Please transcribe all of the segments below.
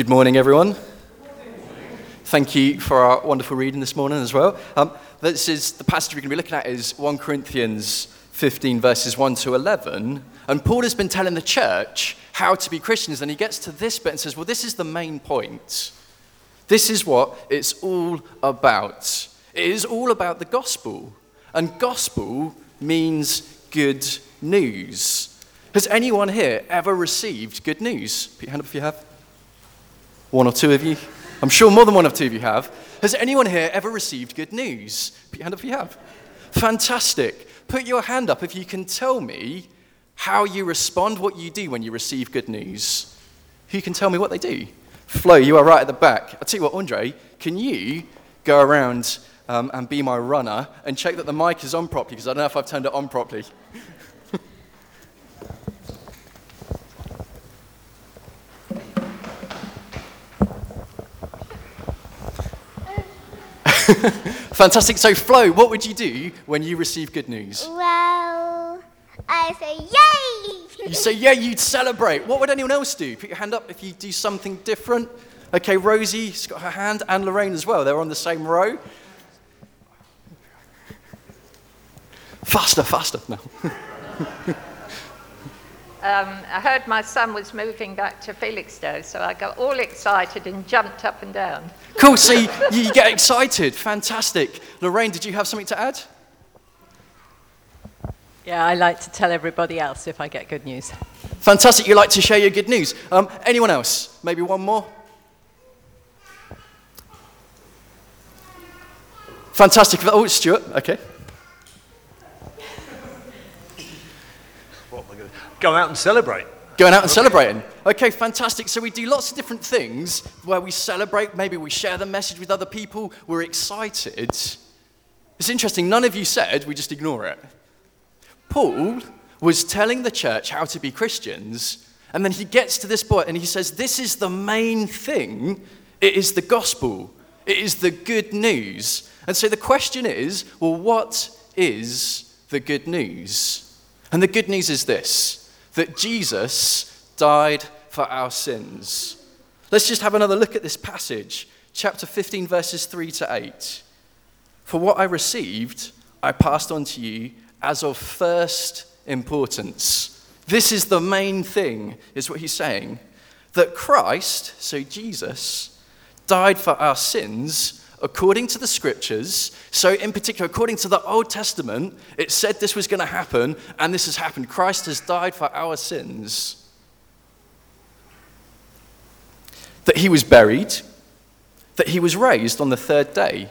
Good morning, everyone. Thank you for our wonderful reading this morning as well. Um, this is the passage we're going to be looking at is 1 Corinthians 15 verses 1 to 11. And Paul has been telling the church how to be Christians, and he gets to this bit and says, Well, this is the main point. This is what it's all about. It is all about the gospel. And gospel means good news. Has anyone here ever received good news? Put your hand up if you have. One or two of you. I'm sure more than one or two of you have. Has anyone here ever received good news? Put your hand up if you have. Fantastic. Put your hand up if you can tell me how you respond, what you do when you receive good news. Who can tell me what they do? Flo, you are right at the back. I'll tell you what, Andre, can you go around um, and be my runner and check that the mic is on properly? Because I don't know if I've turned it on properly. Fantastic. So, Flo, what would you do when you receive good news? Well, I say yay! You say, yeah, you'd celebrate. What would anyone else do? Put your hand up if you do something different. Okay, Rosie's got her hand, and Lorraine as well. They're on the same row. Faster, faster. No. Um, I heard my son was moving back to Felixstowe, so I got all excited and jumped up and down. Cool. See, you, you get excited. Fantastic. Lorraine, did you have something to add? Yeah, I like to tell everybody else if I get good news. Fantastic. You like to share your good news. Um, anyone else? Maybe one more? Fantastic. Oh, Stuart. Okay. What am I gonna- Go out and celebrate. Going out and celebrating. Okay, fantastic. So we do lots of different things where we celebrate. Maybe we share the message with other people. We're excited. It's interesting. None of you said we just ignore it. Paul was telling the church how to be Christians, and then he gets to this point and he says, This is the main thing. It is the gospel, it is the good news. And so the question is, well, what is the good news? And the good news is this that Jesus died for our sins. Let's just have another look at this passage, chapter 15, verses 3 to 8. For what I received, I passed on to you as of first importance. This is the main thing, is what he's saying. That Christ, so Jesus, died for our sins according to the scriptures. So, in particular, according to the Old Testament, it said this was going to happen, and this has happened. Christ has died for our sins. That he was buried, that he was raised on the third day,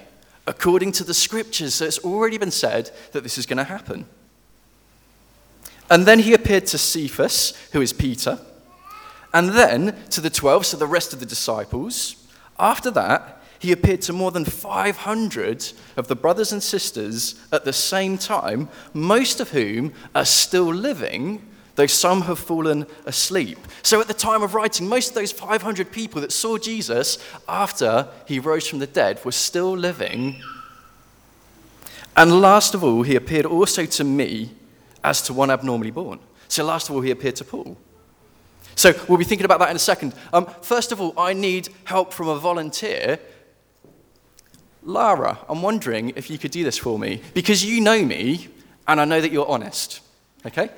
according to the scriptures. So, it's already been said that this is going to happen. And then he appeared to Cephas, who is Peter, and then to the twelve, so the rest of the disciples. After that, he appeared to more than 500 of the brothers and sisters at the same time, most of whom are still living, though some have fallen asleep. So at the time of writing, most of those 500 people that saw Jesus after he rose from the dead were still living. And last of all, he appeared also to me as to one abnormally born. So last of all, he appeared to Paul. So we'll be thinking about that in a second. Um, first of all, I need help from a volunteer Lara, I'm wondering if you could do this for me because you know me and I know that you're honest. Okay?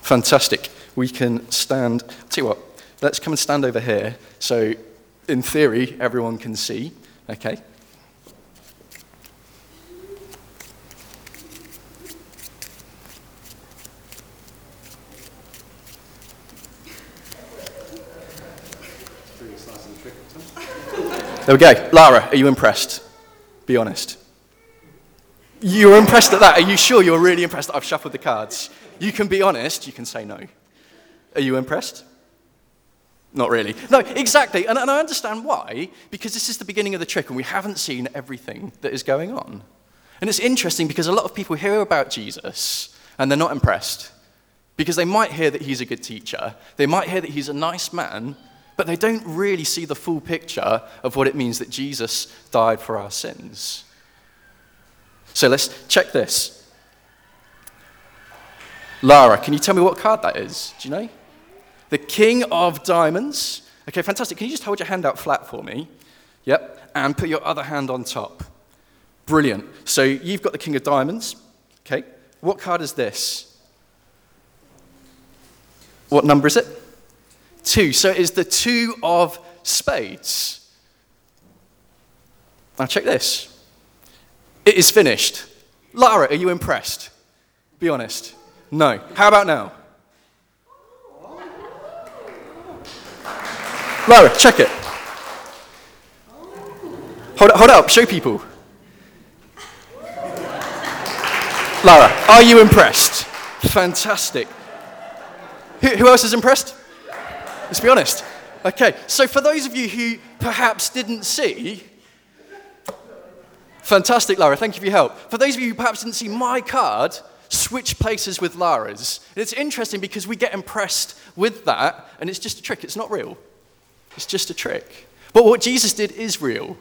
Fantastic. We can stand. Tell you what, let's come and stand over here. So, in theory, everyone can see. Okay? There we go. Lara, are you impressed? Be honest. You were impressed at that. Are you sure you're really impressed that I've shuffled the cards? You can be honest, you can say no. Are you impressed? Not really. No, exactly. And, and I understand why, because this is the beginning of the trick and we haven't seen everything that is going on. And it's interesting because a lot of people hear about Jesus and they're not impressed. Because they might hear that he's a good teacher, they might hear that he's a nice man, but they don't really see the full picture of what it means that Jesus died for our sins. So let's check this. Lara, can you tell me what card that is? Do you know? the king of diamonds. Okay, fantastic. Can you just hold your hand out flat for me? Yep. And put your other hand on top. Brilliant. So you've got the king of diamonds. Okay. What card is this? What number is it? Two. So it is the two of spades. Now check this. It is finished. Lara, are you impressed? Be honest. No. How about now? Lara, check it. Hold hold up, show people. Lara, are you impressed? Fantastic. Who, who else is impressed? Let's be honest. Okay, so for those of you who perhaps didn't see, fantastic, Lara, thank you for your help. For those of you who perhaps didn't see my card, switch places with Lara's. And it's interesting because we get impressed with that, and it's just a trick, it's not real. It's just a trick. But what Jesus did is real.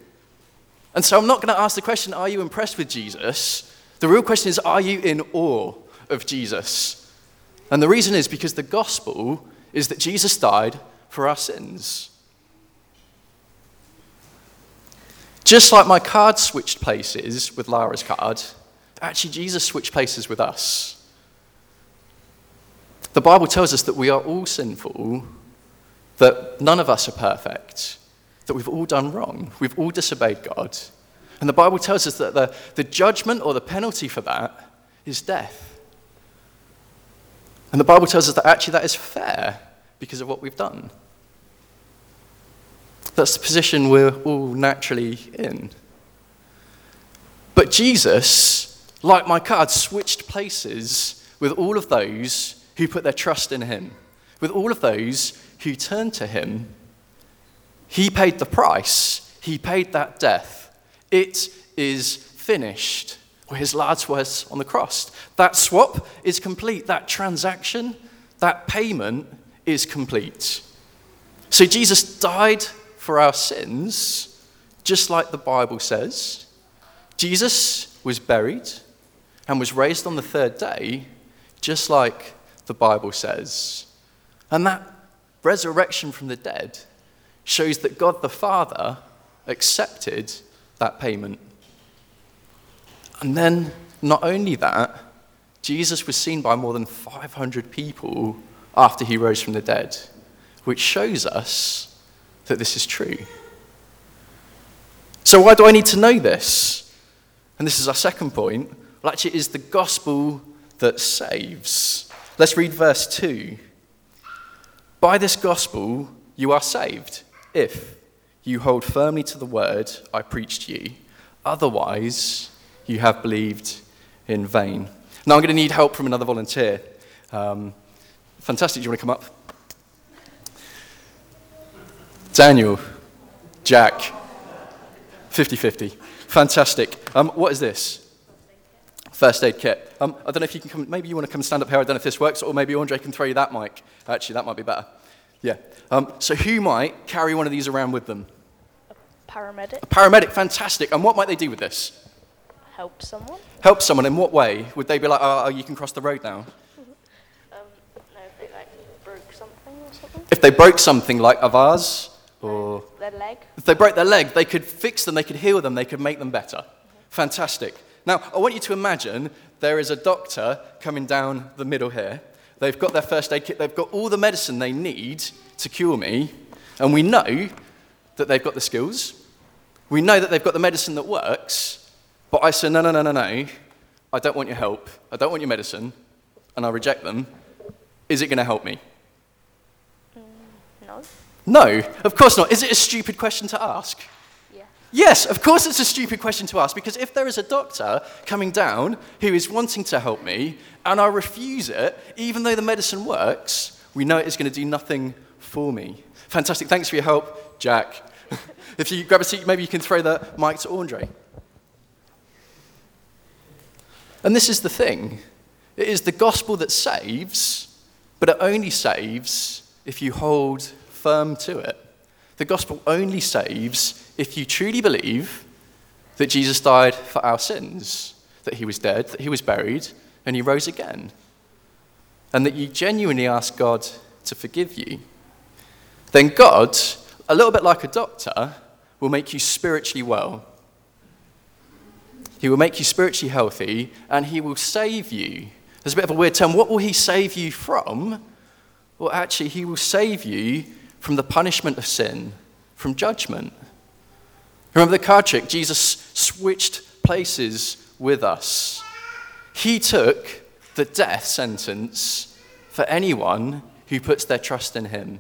And so I'm not going to ask the question, are you impressed with Jesus? The real question is, are you in awe of Jesus? And the reason is because the gospel is that Jesus died for our sins. Just like my card switched places with Lara's card, actually, Jesus switched places with us. The Bible tells us that we are all sinful, that none of us are perfect, that we've all done wrong, we've all disobeyed God. And the Bible tells us that the, the judgment or the penalty for that is death. And the Bible tells us that actually that is fair because of what we've done. That's the position we're all naturally in. But Jesus, like my card, switched places with all of those who put their trust in him, with all of those who turned to him. He paid the price, he paid that death it is finished. His last words on the cross. That swap is complete. That transaction, that payment is complete. So Jesus died for our sins, just like the Bible says. Jesus was buried and was raised on the third day, just like the Bible says. And that resurrection from the dead shows that God the Father accepted that payment. And then, not only that, Jesus was seen by more than 500 people after he rose from the dead, which shows us that this is true. So, why do I need to know this? And this is our second point. Well, actually, it is the gospel that saves. Let's read verse 2. By this gospel, you are saved if you hold firmly to the word I preached to you. Otherwise, you have believed in vain. Now, I'm going to need help from another volunteer. Um, fantastic. Do you want to come up? Daniel, Jack, 50 50. Fantastic. Um, what is this? First aid kit. Um, I don't know if you can come, maybe you want to come stand up here. I don't know if this works, or maybe Andre can throw you that mic. Actually, that might be better. Yeah. Um, so who might carry one of these around with them? A Paramedic. A paramedic, fantastic. And what might they do with this? Help someone. Help someone in what way? Would they be like, oh, oh you can cross the road now? Um, no, if they like broke something or something. If they broke something like a vase, or Their leg. if they broke their leg, they could fix them, they could heal them, they could make them better. Fantastic. Now, I want you to imagine there is a doctor coming down the middle here. They've got their first aid kit, they've got all the medicine they need to cure me, and we know that they've got the skills. We know that they've got the medicine that works, but I said, no, no, no, no, no. I don't want your help. I don't want your medicine, and I reject them. Is it going to help me? Mm, no. No, of course not. Is it a stupid question to ask? Yeah. Yes, of course it's a stupid question to ask because if there is a doctor coming down who is wanting to help me and I refuse it, even though the medicine works, we know it is going to do nothing for me. Fantastic. Thanks for your help, Jack. if you grab a seat, maybe you can throw the mic to Andre. And this is the thing it is the gospel that saves, but it only saves if you hold firm to it. The gospel only saves if you truly believe that Jesus died for our sins, that he was dead, that he was buried, and he rose again, and that you genuinely ask God to forgive you. then God, a little bit like a doctor, will make you spiritually well. He will make you spiritually healthy and he will save you. There's a bit of a weird term. What will he save you from? Well, actually, he will save you from the punishment of sin, from judgment. Remember the card trick? Jesus switched places with us. He took the death sentence for anyone who puts their trust in him.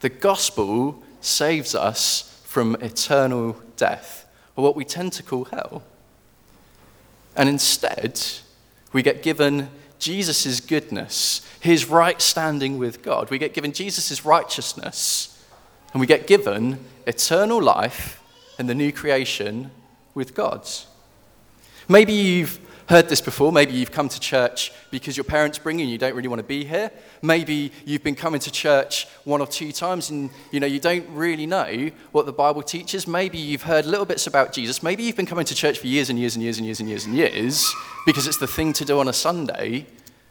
The gospel saves us from eternal death, or what we tend to call hell. And instead, we get given Jesus' goodness, his right standing with God. We get given Jesus' righteousness, and we get given eternal life in the new creation with God. Maybe you've heard this before. Maybe you've come to church because your parents bring you and you don't really want to be here. Maybe you've been coming to church one or two times and you know you don't really know what the Bible teaches. Maybe you've heard little bits about Jesus. Maybe you've been coming to church for years and years and years and years and years and years because it's the thing to do on a Sunday,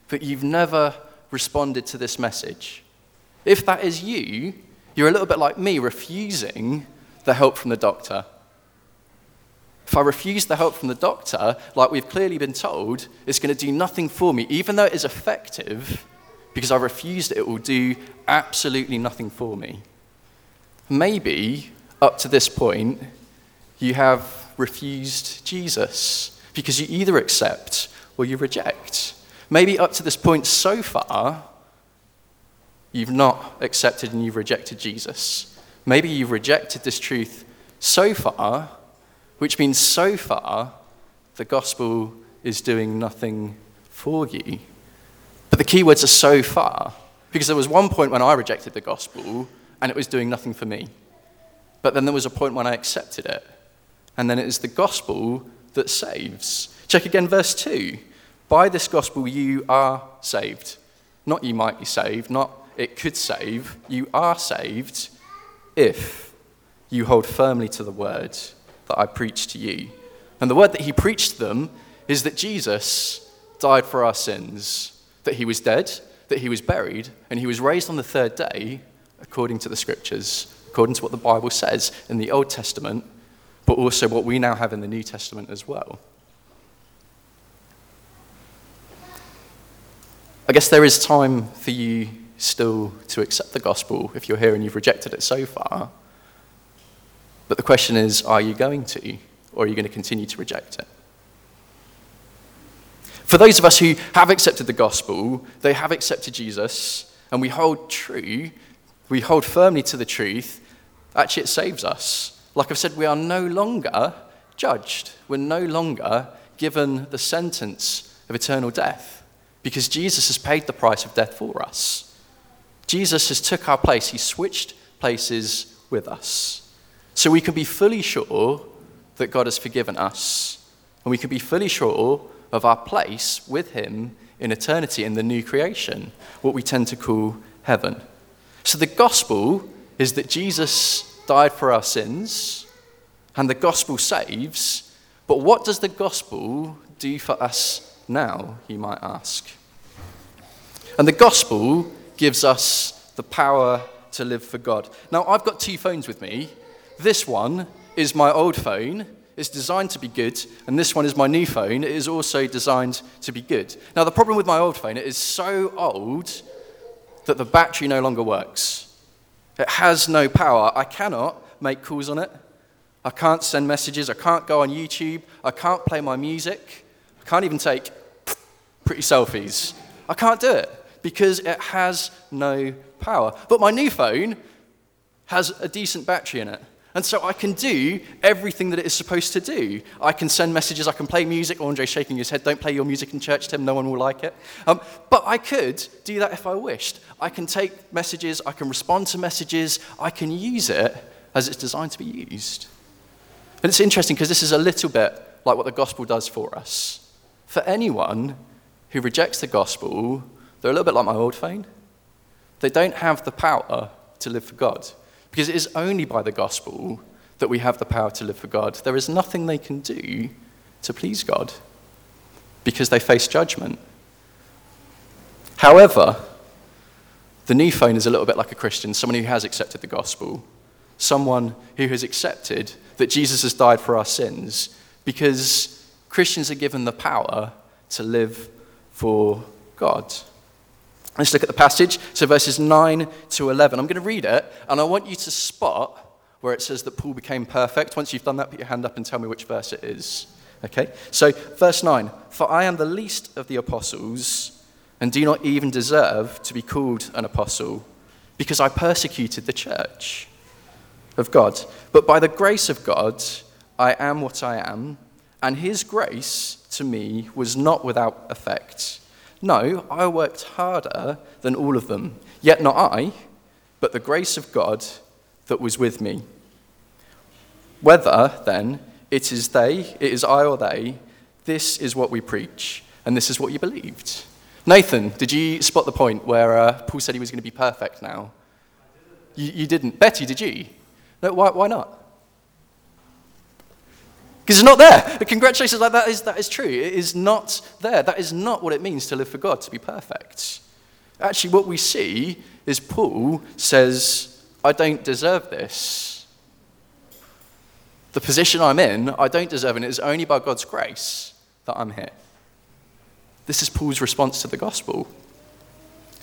but you've never responded to this message. If that is you, you're a little bit like me refusing the help from the doctor if I refuse the help from the doctor, like we've clearly been told, it's going to do nothing for me, even though it is effective, because I refused it, it will do absolutely nothing for me. Maybe, up to this point, you have refused Jesus because you either accept or you reject. Maybe up to this point so far, you've not accepted and you've rejected Jesus. Maybe you've rejected this truth so far which means so far the gospel is doing nothing for you. But the key words are so far, because there was one point when I rejected the gospel and it was doing nothing for me. But then there was a point when I accepted it, and then it is the gospel that saves. Check again, verse 2. By this gospel you are saved. Not you might be saved, not it could save. You are saved if you hold firmly to the word that I preach to you. And the word that he preached to them is that Jesus died for our sins, that he was dead, that he was buried, and he was raised on the third day according to the scriptures, according to what the Bible says in the Old Testament, but also what we now have in the New Testament as well. I guess there is time for you still to accept the gospel if you're here and you've rejected it so far. But the question is are you going to, or are you going to continue to reject it? For those of us who have accepted the gospel, they have accepted Jesus, and we hold true, we hold firmly to the truth, actually it saves us. Like I've said, we are no longer judged. We're no longer given the sentence of eternal death because Jesus has paid the price of death for us. Jesus has took our place. He switched places with us. So we can be fully sure that God has forgiven us, and we can be fully sure of our place with Him in eternity in the new creation, what we tend to call heaven. So the gospel is that Jesus died for our sins, and the gospel saves. But what does the gospel do for us now, you might ask? And the gospel gives us the power to live for God. Now, I've got two phones with me. This one is my old phone. It's designed to be good, and this one is my new phone. It is also designed to be good. Now, the problem with my old phone, it is so old that the battery no longer works. It has no power. I cannot make calls on it. I can't send messages. I can't go on YouTube. I can't play my music. I can't even take pretty selfies. I can't do it because it has no power. But my new phone has a decent battery in it. And so I can do everything that it is supposed to do. I can send messages, I can play music. Andre's shaking his head, don't play your music in church, Tim, no one will like it. Um, but I could do that if I wished. I can take messages, I can respond to messages, I can use it as it's designed to be used. And it's interesting because this is a little bit like what the gospel does for us. For anyone who rejects the gospel, they're a little bit like my old phone. They don't have the power to live for God. Because it is only by the gospel that we have the power to live for God. There is nothing they can do to please God because they face judgment. However, The new phone is a little bit like a Christian, someone who has accepted the gospel, someone who has accepted that Jesus has died for our sins, because Christians are given the power to live for God. Let's look at the passage. So, verses 9 to 11. I'm going to read it, and I want you to spot where it says that Paul became perfect. Once you've done that, put your hand up and tell me which verse it is. Okay? So, verse 9 For I am the least of the apostles, and do not even deserve to be called an apostle, because I persecuted the church of God. But by the grace of God, I am what I am, and his grace to me was not without effect. No, I worked harder than all of them, yet not I, but the grace of God that was with me. Whether, then, it is they, it is I or they, this is what we preach, and this is what you believed. Nathan, did you spot the point where uh, Paul said he was going to be perfect now? You, you didn't. Betty, did you? No, why, why not? Because it's not there. The Congratulations, like that is, that is true. It is not there. That is not what it means to live for God, to be perfect. Actually, what we see is Paul says, I don't deserve this. The position I'm in, I don't deserve, and it is only by God's grace that I'm here. This is Paul's response to the gospel.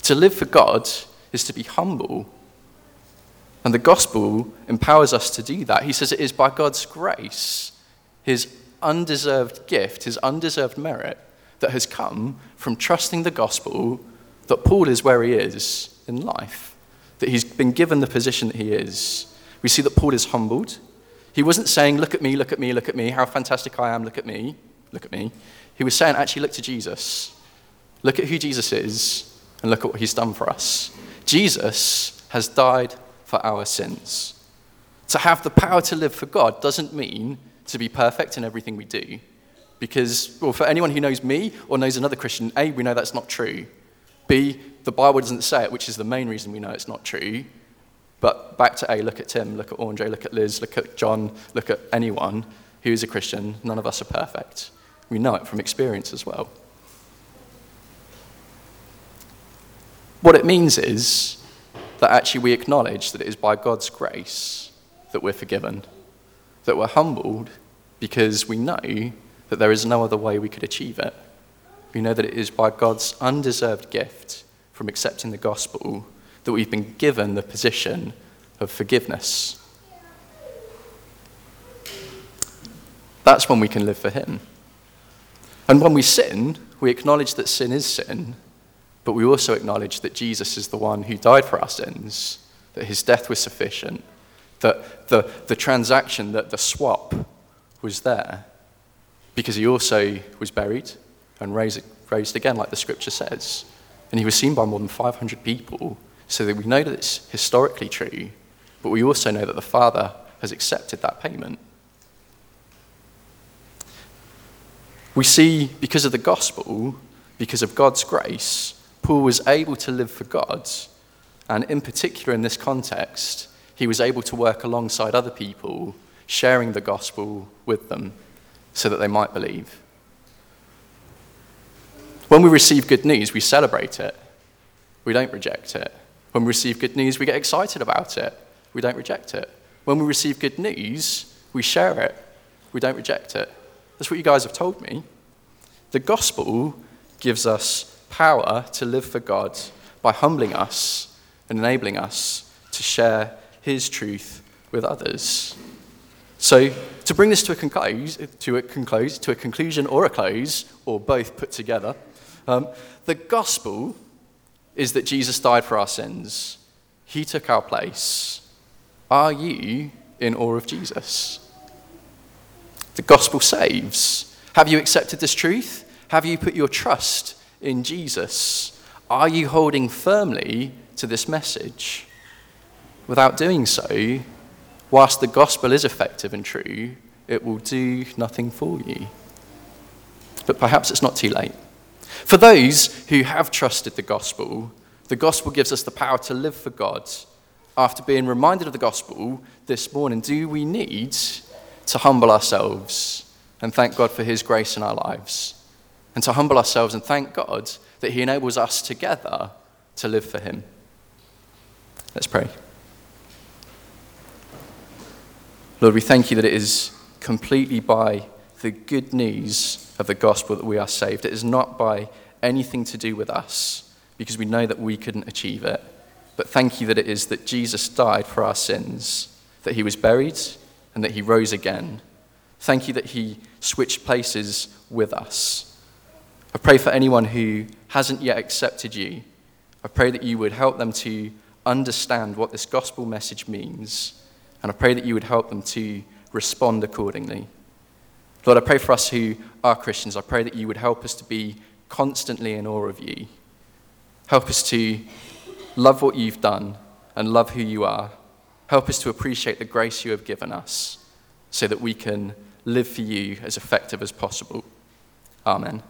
To live for God is to be humble. And the gospel empowers us to do that. He says it is by God's grace his undeserved gift, his undeserved merit that has come from trusting the gospel that Paul is where he is in life, that he's been given the position that he is. We see that Paul is humbled. He wasn't saying, Look at me, look at me, look at me, how fantastic I am, look at me, look at me. He was saying, Actually, look to Jesus. Look at who Jesus is, and look at what he's done for us. Jesus has died for our sins. To have the power to live for God doesn't mean to be perfect in everything we do. Because, well, for anyone who knows me or knows another Christian, A, we know that's not true. B, the Bible doesn't say it, which is the main reason we know it's not true. But back to A, look at Tim, look at Andre, look at Liz, look at John, look at anyone who is a Christian. None of us are perfect. We know it from experience as well. What it means is that actually we acknowledge that it is by God's grace that we're forgiven that we're humbled because we know that there is no other way we could achieve it. We know that it is by God's undeserved gift from accepting the gospel that we've been given the position of forgiveness. That's when we can live for Him. And when we sin, we acknowledge that sin is sin, but we also acknowledge that Jesus is the one who died for our sins, that His death was sufficient, that the, the transaction, that the swap was there because he also was buried and raised, raised again, like the scripture says. And he was seen by more than 500 people, so that we know that it's historically true, but we also know that the Father has accepted that payment. We see, because of the gospel, because of God's grace, Paul was able to live for God, and in particular in this context, he was able to work alongside other people, sharing the gospel with them so that they might believe. When we receive good news, we celebrate it. We don't reject it. When we receive good news, we get excited about it. We don't reject it. When we receive good news, we share it. We don't reject it. That's what you guys have told me. The gospel gives us power to live for God by humbling us and enabling us to share his truth with others. So, to bring this to a, conclose, to a, conclose, to a conclusion or a close, or both put together, um, the gospel is that Jesus died for our sins. He took our place. Are you in awe of Jesus? The gospel saves. Have you accepted this truth? Have you put your trust in Jesus? Are you holding firmly to this message? Without doing so, whilst the gospel is effective and true, it will do nothing for you. But perhaps it's not too late. For those who have trusted the gospel, the gospel gives us the power to live for God. After being reminded of the gospel this morning, do we need to humble ourselves and thank God for his grace in our lives? And to humble ourselves and thank God that he enables us together to live for him. Let's pray. Lord, we thank you that it is completely by the good news of the gospel that we are saved. It is not by anything to do with us, because we know that we couldn't achieve it. But thank you that it is that Jesus died for our sins, that he was buried, and that he rose again. Thank you that he switched places with us. I pray for anyone who hasn't yet accepted you. I pray that you would help them to understand what this gospel message means, and I pray that you would help them to respond accordingly. Lord, I pray for us who are Christians. I pray that you would help us to be constantly in awe of you. Help us to love what you've done and love who you are. Help us to appreciate the grace you have given us so that we can live for you as effective as possible. Amen.